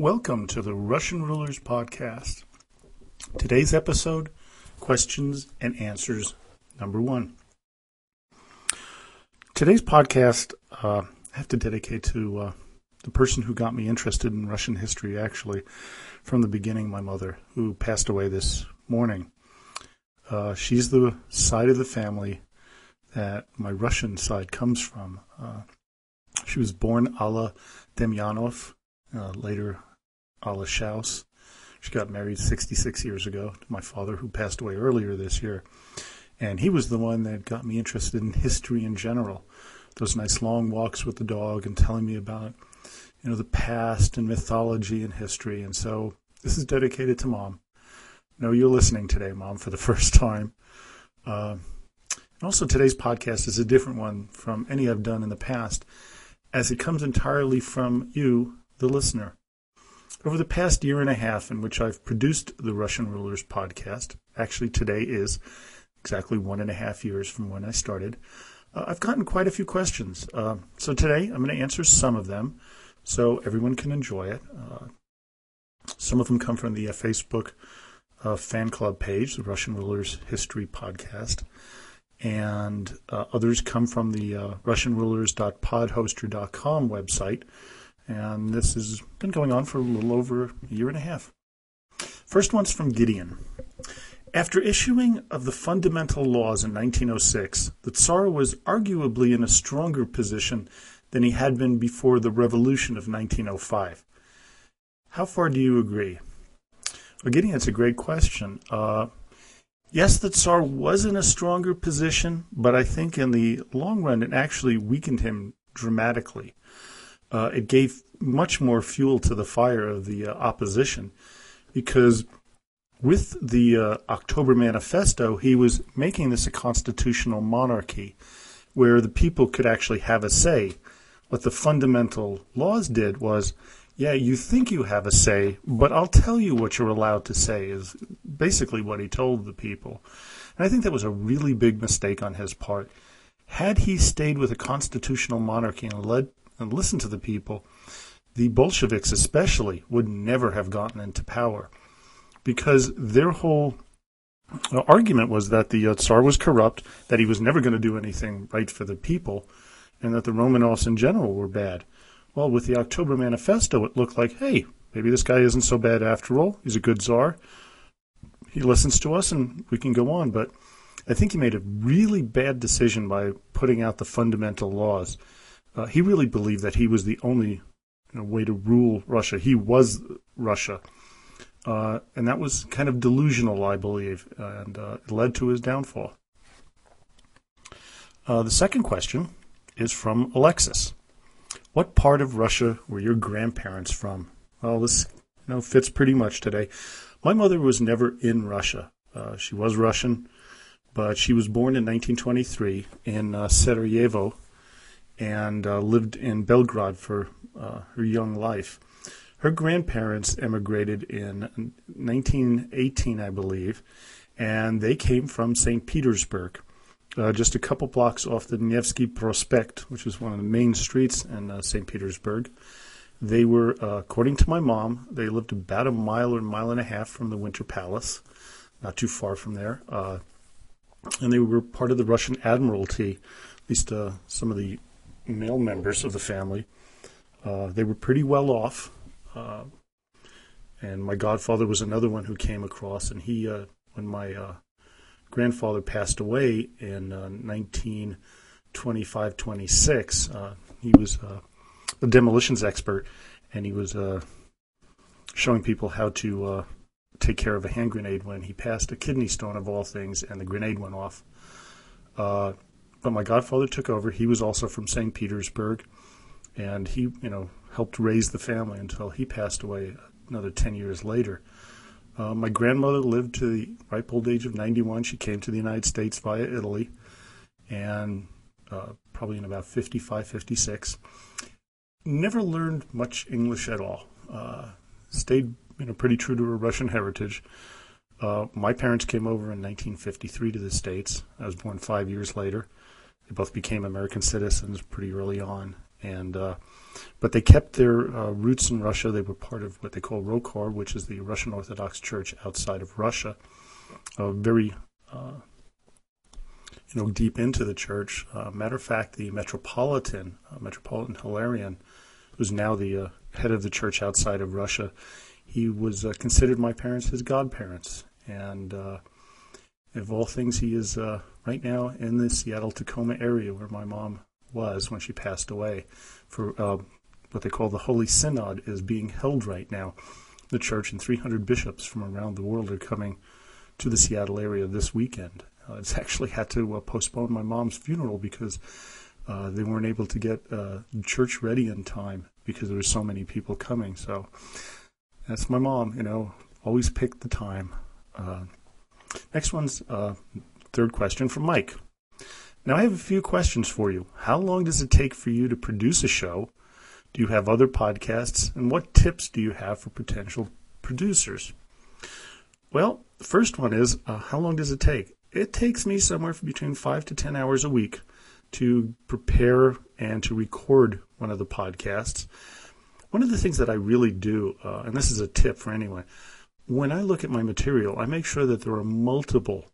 Welcome to the Russian Rulers Podcast. Today's episode Questions and Answers Number One. Today's podcast uh, I have to dedicate to uh, the person who got me interested in Russian history, actually, from the beginning, my mother, who passed away this morning. Uh, she's the side of the family that my Russian side comes from. Uh, she was born Alla Demyanov, uh, later Alla Schaus. She got married 66 years ago to my father, who passed away earlier this year. And he was the one that got me interested in history in general. Those nice long walks with the dog and telling me about, you know, the past and mythology and history. And so this is dedicated to mom. know you're listening today, mom, for the first time. Uh, and also, today's podcast is a different one from any I've done in the past, as it comes entirely from you, the listener. Over the past year and a half in which I've produced the Russian Rulers podcast, actually today is exactly one and a half years from when I started, uh, I've gotten quite a few questions. Uh, so today I'm going to answer some of them so everyone can enjoy it. Uh, some of them come from the uh, Facebook uh, fan club page, the Russian Rulers History Podcast. And uh, others come from the uh, RussianRulers.podhoster.com website, and this has been going on for a little over a year and a half. First one's from Gideon. After issuing of the fundamental laws in 1906, the Tsar was arguably in a stronger position than he had been before the revolution of 1905. How far do you agree? Well, Gideon, it's a great question. Uh, yes, the Tsar was in a stronger position, but I think in the long run it actually weakened him dramatically uh, it gave much more fuel to the fire of the uh, opposition because with the uh, October Manifesto, he was making this a constitutional monarchy where the people could actually have a say. What the fundamental laws did was, yeah, you think you have a say, but I'll tell you what you're allowed to say, is basically what he told the people. And I think that was a really big mistake on his part. Had he stayed with a constitutional monarchy and led and listen to the people, the Bolsheviks especially would never have gotten into power because their whole uh, argument was that the uh, Tsar was corrupt, that he was never going to do anything right for the people, and that the Romanovs in general were bad. Well, with the October Manifesto, it looked like, hey, maybe this guy isn't so bad after all. He's a good Tsar. He listens to us, and we can go on. But I think he made a really bad decision by putting out the fundamental laws. Uh, he really believed that he was the only you know, way to rule Russia. He was Russia. Uh, and that was kind of delusional, I believe, and uh, it led to his downfall. Uh, the second question is from Alexis. What part of Russia were your grandparents from? Well, this you know, fits pretty much today. My mother was never in Russia. Uh, she was Russian, but she was born in 1923 in uh, Sarajevo, and uh, lived in Belgrade for uh, her young life. Her grandparents emigrated in 1918, I believe, and they came from St. Petersburg, uh, just a couple blocks off the Nevsky Prospect, which is one of the main streets in uh, St. Petersburg. They were, uh, according to my mom, they lived about a mile or mile and a half from the Winter Palace, not too far from there. Uh, and they were part of the Russian Admiralty, at least some of the male members of the family. Uh, they were pretty well off. Uh, and my godfather was another one who came across, and he, uh, when my uh, grandfather passed away in 1925 uh, 26, uh, he was a demolitions expert, and he was showing people how to take care of a hand grenade when he passed a kidney stone of all things, and the grenade went off. But my godfather took over. He was also from St. Petersburg, and he, you know, helped raise the family until he passed away another 10 years later. Uh, my grandmother lived to the ripe old age of 91. She came to the United States via Italy, and uh, probably in about 55, 56. Never learned much English at all. Uh, stayed, you know, pretty true to her Russian heritage. Uh, my parents came over in 1953 to the States. I was born five years later. They both became American citizens pretty early on. and uh, but they kept their uh, roots in Russia. They were part of what they call ROCOR, which is the Russian Orthodox Church outside of Russia. Uh, very, uh, you know, deep into the church. Uh, matter of fact, the Metropolitan, uh, Metropolitan Hilarion, who's now the head of the church outside of Russia, he was considered my parents his godparents, and of all things, he is right now in the Seattle Tacoma area where my mom was when she passed away. For uh, what they call the Holy Synod is being held right now. The church and 300 bishops from around the world are coming to the Seattle area this weekend. Uh, it's actually had to uh, postpone my mom's funeral because uh, they weren't able to get uh, church ready in time because there were so many people coming. So that's my mom. You know, always pick the time. Next one's uh, third question from Mike. Now, I have a few questions for you. How long does it take for you to produce a show? Do you have other podcasts? And what tips do you have for potential producers? Well, the first one is uh, how long does it take? It takes me somewhere between five to 10 hours a week to prepare and to record one of the podcasts. One of the things that I really do, uh, and this is a tip for anyone, when I look at my material, I make sure that there are multiple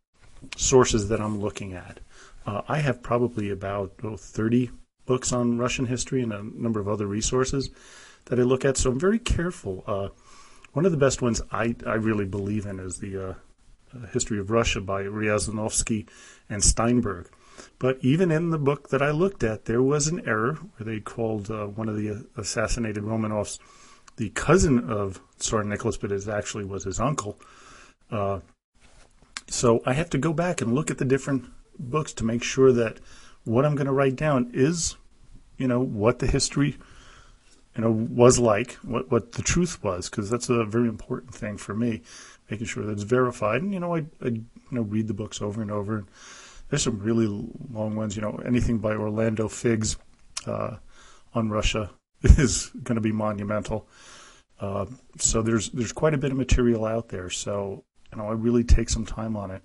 sources that I'm looking at. Uh, I have probably about oh, 30 books on Russian history and a number of other resources that I look at, so I'm very careful. Uh, one of the best ones I, I really believe in is the uh, uh History of Russia by Riasanovsky and Steinberg. But even in the book that I looked at, there was an error where they called uh, one of the assassinated Romanovs the cousin of Tsar Nicholas, but it actually was his uncle. Uh, so I have to go back and look at the different books to make sure that what I'm going to write down is, you know, what the history, you know, was like, what what the truth was, because that's a very important thing for me, making sure that it's verified. And you know, I, I you know read the books over and over. And there's some really long ones. You know, anything by Orlando Figes uh, on Russia is going to be monumental. Uh, so there's there's quite a bit of material out there. So you know, I really take some time on it.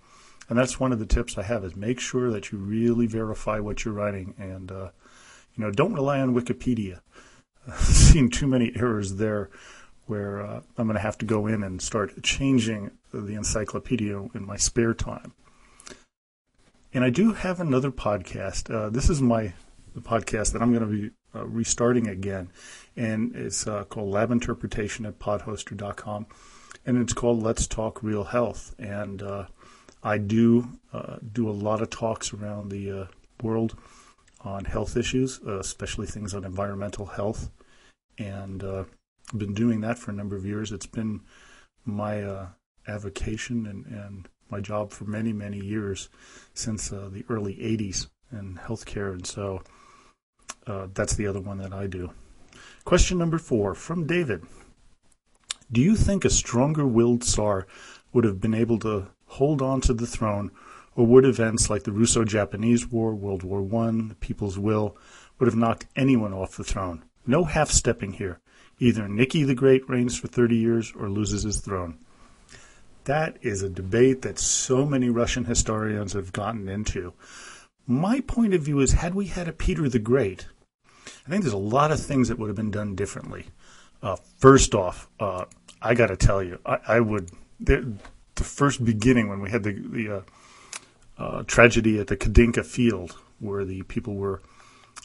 And that's one of the tips I have is make sure that you really verify what you're writing and, uh, you know, don't rely on Wikipedia. I've seen too many errors there where uh, I'm going to have to go in and start changing the encyclopedia in my spare time. And I do have another podcast. Uh, this is my the podcast that I'm going to be uh, restarting again, and it's uh, called Lab Interpretation at podhoster.com and it's called Let's Talk Real Health. And uh, I do uh, do a lot of talks around the uh, world on health issues, uh, especially things on environmental health. And I've been doing that for a number of years. It's been my uh, avocation and, and my job for many, many years since the early 80s in healthcare. And so Uh, that's the other one that I do. Question number four from David. Do you think a stronger willed Tsar would have been able to hold on to the throne, or would events like the Russo Japanese War, World War I, the People's Will, would have knocked anyone off the throne? No half stepping here. Either Nicky the Great reigns for 30 years or loses his throne. That is a debate that so many Russian historians have gotten into. My point of view is had we had a Peter the Great, I think there's a lot of things that would have been done differently. Uh, first off, uh, I got to tell you, I, I would the, the, first beginning when we had the the uh, uh, tragedy at the Khodynka field where the people were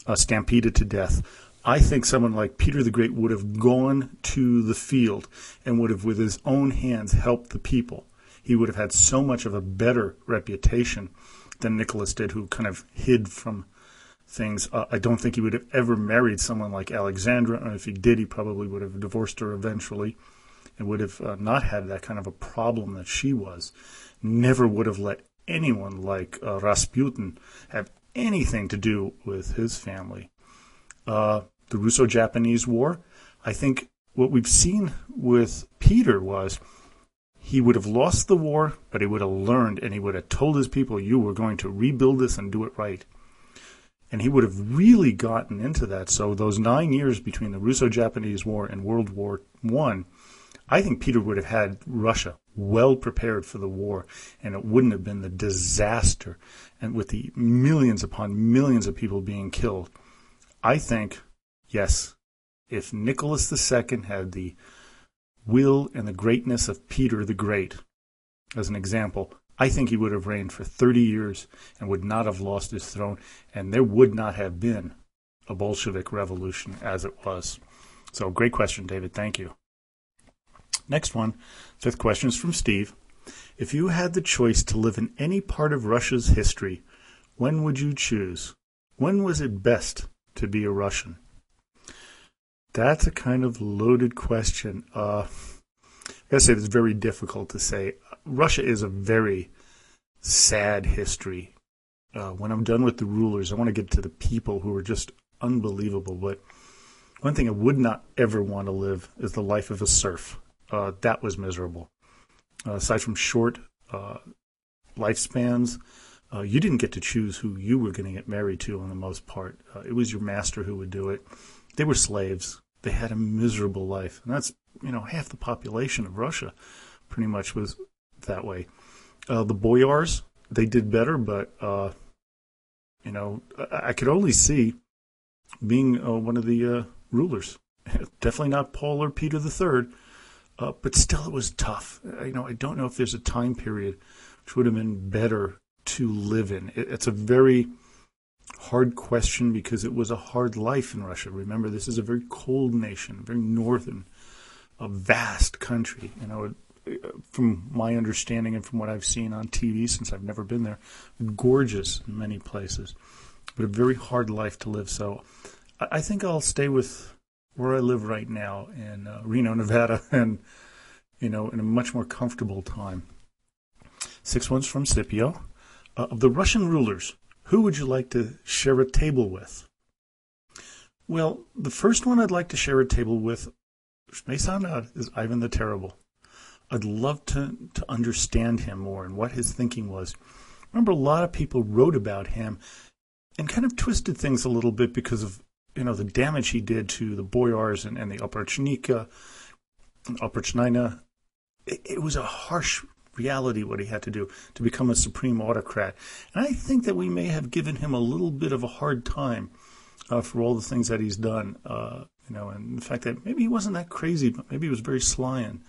uh, stampeded to death. I think someone like Peter the Great would have gone to the field and would have, with his own hands, helped the people. He would have had so much of a better reputation than Nicholas did, who kind of hid from things. Uh, I don't think he would have ever married someone like Alexandra, and if he did, he probably would have divorced her eventually and would have uh, not had that kind of a problem that she was, never would have let anyone like uh, Rasputin have anything to do with his family. Uh, the Russo Japanese War, I think what we've seen with Peter was he would have lost the war, but he would have learned and he would have told his people, You were going to rebuild this and do it right. And he would have really gotten into that. So, those nine years between the Russo Japanese War and World War One I think Peter would have had Russia well prepared for the war, and it wouldn't have been the disaster and with the millions upon millions of people being killed. I think Yes, if Nicholas II had the will and the greatness of Peter the Great, as an example, I think he would have reigned for 30 years and would not have lost his throne, and there would not have been a Bolshevik revolution as it was. So, great question, David. Thank you. Next one, fifth question is from Steve. If you had the choice to live in any part of Russia's history, when would you choose? When was it best to be a Russian? That's a kind of loaded question. Uh, I say, it's very difficult to say. Russia is a very sad history. Uh, when I'm done with the rulers, I want to get to the people who are just unbelievable. But one thing I would not ever want to live is the life of a serf. Uh, that was miserable. Uh, aside from short uh, lifespans, uh, you didn't get to choose who you were going to get married to on the most part. It was your master who would do it. They were slaves. They had a miserable life. And that's, you know, half the population of Russia pretty much was that way. Uh, the boyars, they did better, but, uh, you know, I, I could only see being one of the rulers. Definitely not Paul or Peter III uh, but still, it was tough. You know, I don't know if there's a time period which would have been better to live in. It, it's a very hard question because it was a hard life in Russia. Remember, this is a very cold nation, very northern, a vast country. You know, from my understanding and from what I've seen on TV since I've never been there, gorgeous in many places, but a very hard life to live. So I think I'll stay with where I live right now in uh, Reno, Nevada, and you know, in a much more comfortable time. Six ones from Scipio. Uh, of the Russian rulers, who would you like to share a table with? Well, the first one I'd like to share a table with, which may sound odd, is Ivan the Terrible. I'd love to, to understand him more and what his thinking was. Remember, a lot of people wrote about him and kind of twisted things a little bit because of you know the damage he did to the boyars and, and the oprechnika, oprichnina. It, it was a harsh reality what he had to do to become a supreme autocrat, and I think that we may have given him a little bit of a hard time uh, for all the things that he's done. Uh, you know, and the fact that maybe he wasn't that crazy, but maybe he was very sly and,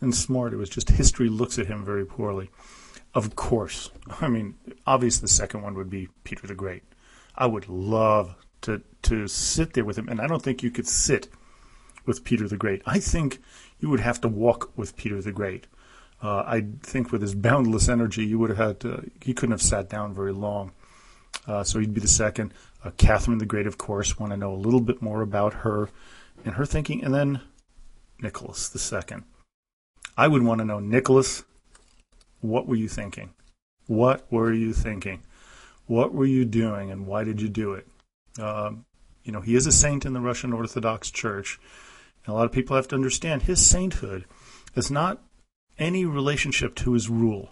and smart. It was just history looks at him very poorly. Of course, I mean, obviously the second one would be Peter the Great. I would love to to sit there with him. And I don't think you could sit with Peter the Great. I think you would have to walk with Peter the Great. Uh, I think with his boundless energy, you would have had to, he couldn't have sat down very long. Uh, so he'd be the second. Uh, Catherine the Great, of course, want to know a little bit more about her and her thinking. And then Nicholas the second. I would want to know, Nicholas, what were you thinking? What were you thinking? What were you doing and why did you do it? Um, you know, he is a saint in the Russian Orthodox Church. And a lot of people have to understand his sainthood is not any relationship to his rule.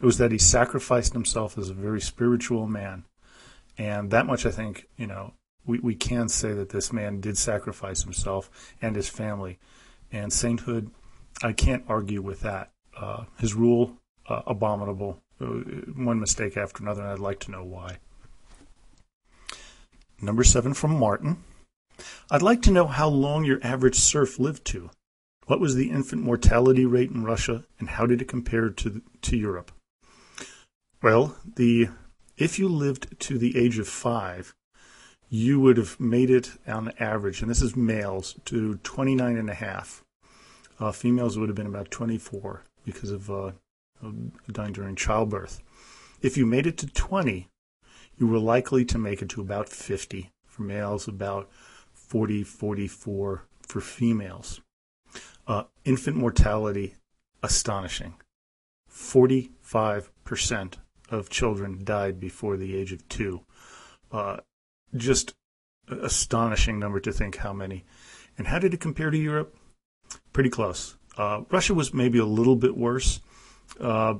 It was that he sacrificed himself as a very spiritual man. And that much I think, you know, we, we can say that this man did sacrifice himself and his family. And sainthood, I can't argue with that. Uh, his rule, uh, abominable. Uh, one mistake after another, and I'd like to know why. Number seven from Martin. I'd like to know how long your average serf lived to. What was the infant mortality rate in Russia, and how did it compare to, to Europe? Well, the if you lived to the age of five, you would have made it on average, and this is males, to 29 and a half. Uh, females would have been about 24 because of uh, dying during childbirth. If you made it to 20, you were likely to make it to about 50 for males, about 40, 44 for females. Uh, infant mortality, astonishing. 45% of children died before the age of two. Uh, just astonishing number to think how many. And how did it compare to Europe? Pretty close. Uh, Russia was maybe a little bit worse, uh,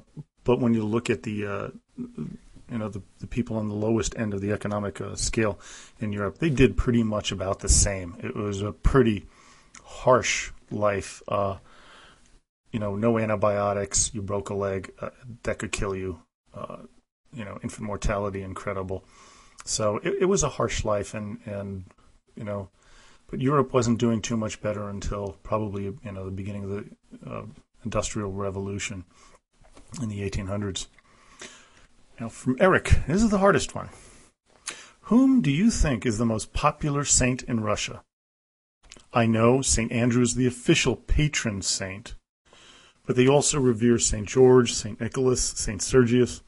but when you look at the uh, you know the, the people on the lowest end of the economic uh, scale in Europe, they did pretty much about the same. It was a pretty harsh life. Uh, you know, no antibiotics. You broke a leg, uh, that could kill you. Uh, you know, infant mortality incredible. So it, it, was a harsh life, and and you know, but Europe wasn't doing too much better until probably you know the beginning of the uh, Industrial Revolution in the 1800s. Now, from Eric, this is the hardest one. Whom do you think is the most popular saint in Russia? I know St. Andrew is the official patron saint, but they also revere St. George, St. Nicholas, St. Sergius,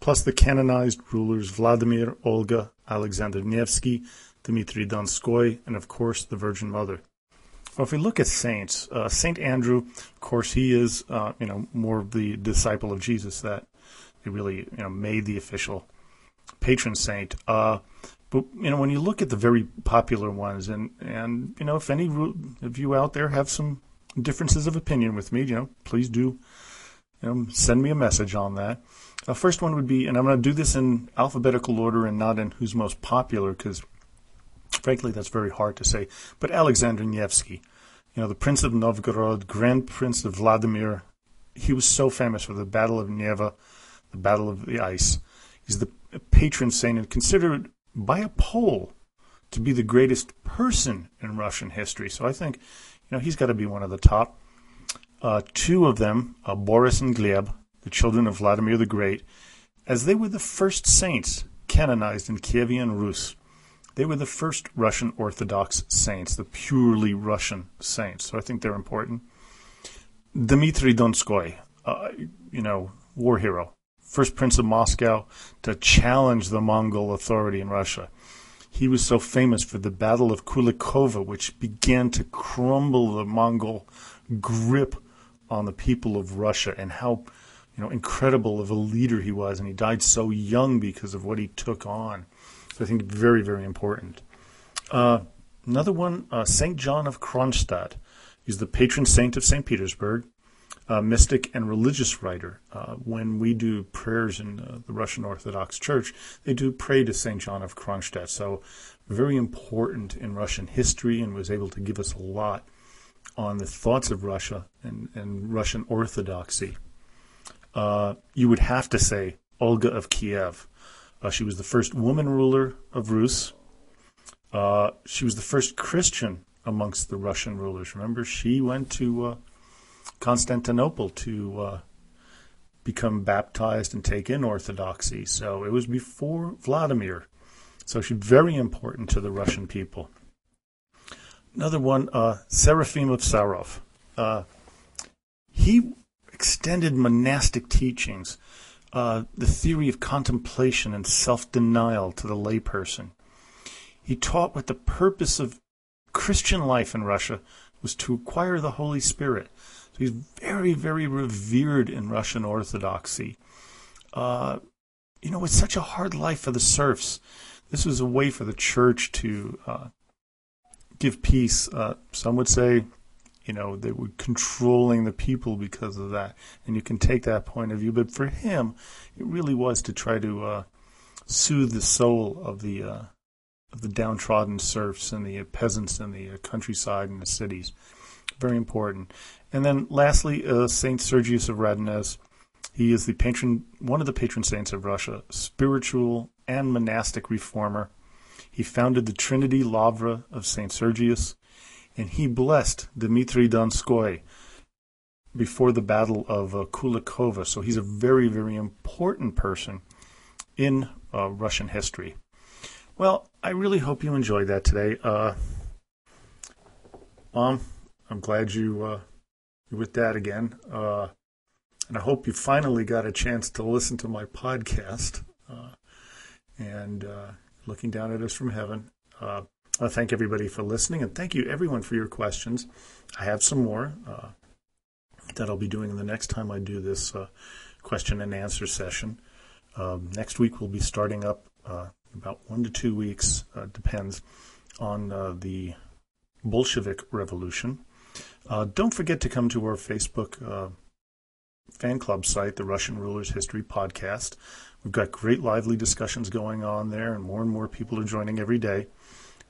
plus the canonized rulers Vladimir, Olga, Alexander Nevsky, Dmitry Donskoy, and of course the Virgin Mother. Well, if we look at saints, uh, Saint Andrew, of course, he is uh, you know more of the disciple of Jesus that he really you know made the official patron saint. Uh, but you know, when you look at the very popular ones, and and you know, if any of you out there have some differences of opinion with me, you know, please do, you know, send me a message on that. The first one would be, and I'm going to do this in alphabetical order and not in who's most popular, because frankly, that's very hard to say. But Alexander Nevsky, you know, the Prince of Novgorod, Grand Prince of Vladimir, he was so famous for the Battle of Neva, the Battle of the Ice. He's the patron saint and considered by a poll to be the greatest person in Russian history. So I think, you know, he's got to be one of the top. Uh, two of them, uh, Boris and Gleb, the children of Vladimir the Great, as they were the first saints canonized in Kievan Rus. They were the first Russian Orthodox saints, the purely Russian saints. So I think they're important. Dmitry Donskoy, uh, you know, war hero, first prince of Moscow to challenge the Mongol authority in Russia. He was so famous for the Battle of Kulikovo, which began to crumble the Mongol grip on the people of Russia and how you know incredible of a leader he was and he died so young because of what he took on. So I think very very important. Uh, another one, uh, Saint John of Kronstadt. He's the patron saint of St. Petersburg uh, mystic and religious writer. Uh, when we do prayers in uh, the Russian Orthodox Church, they do pray to St. John of Kronstadt. So, very important in Russian history and was able to give us a lot on the thoughts of Russia and, and Russian Orthodoxy. Uh, you would have to say Olga of Kiev. Uh, she was the first woman ruler of Rus. Uh, she was the first Christian amongst the Russian rulers. Remember, she went to Constantinople to uh, become baptized and take in Orthodoxy. So it was before Vladimir. So she's very important to the Russian people. Another one, uh, Seraphim of Sarov. Uh, he extended monastic teachings, uh, the theory of contemplation and self denial to the layperson. He taught what the purpose of Christian life in Russia was to acquire the Holy Spirit. He's very, very revered in Russian Orthodoxy. Uh, you know, it's such a hard life for the serfs. This was a way for the church to uh, give peace. Uh, some would say, you know, they were controlling the people because of that. And you can take that point of view. But for him, it really was to try to uh, soothe the soul of the uh, of the downtrodden serfs and the peasants in the countryside and the cities. Very important. And then lastly, uh, Saint Sergius of Radonezh. He is the patron, one of the patron saints of Russia, spiritual and monastic reformer. He founded the Trinity Lavra of Saint Sergius, and he blessed Dmitry Donskoy before the Battle of uh, Kulikovo. So he's a very, very important person in uh, Russian history. Well, I really hope you enjoyed that today. Uh, Mom, I'm glad you uh, with that again, uh, and I hope you finally got a chance to listen to my podcast uh, and uh, looking down at us from heaven. Uh, I thank everybody for listening, and thank you everyone for your questions. I have some more uh, that I'll be doing the next time I do this question and answer session. Um, next week we'll be starting up about one to two weeks, depends on the Bolshevik Revolution. Uh, don't forget to come to our Facebook uh, fan club site, the Russian Rulers History Podcast. We've got great lively discussions going on there, and more and more people are joining every day.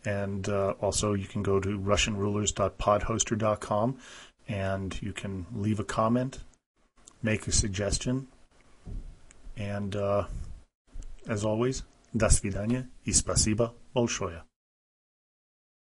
And uh, also, you can go to RussianRulers.podhoster.com and you can leave a comment, make a suggestion. And uh, as always, до свидания и спасибо большое.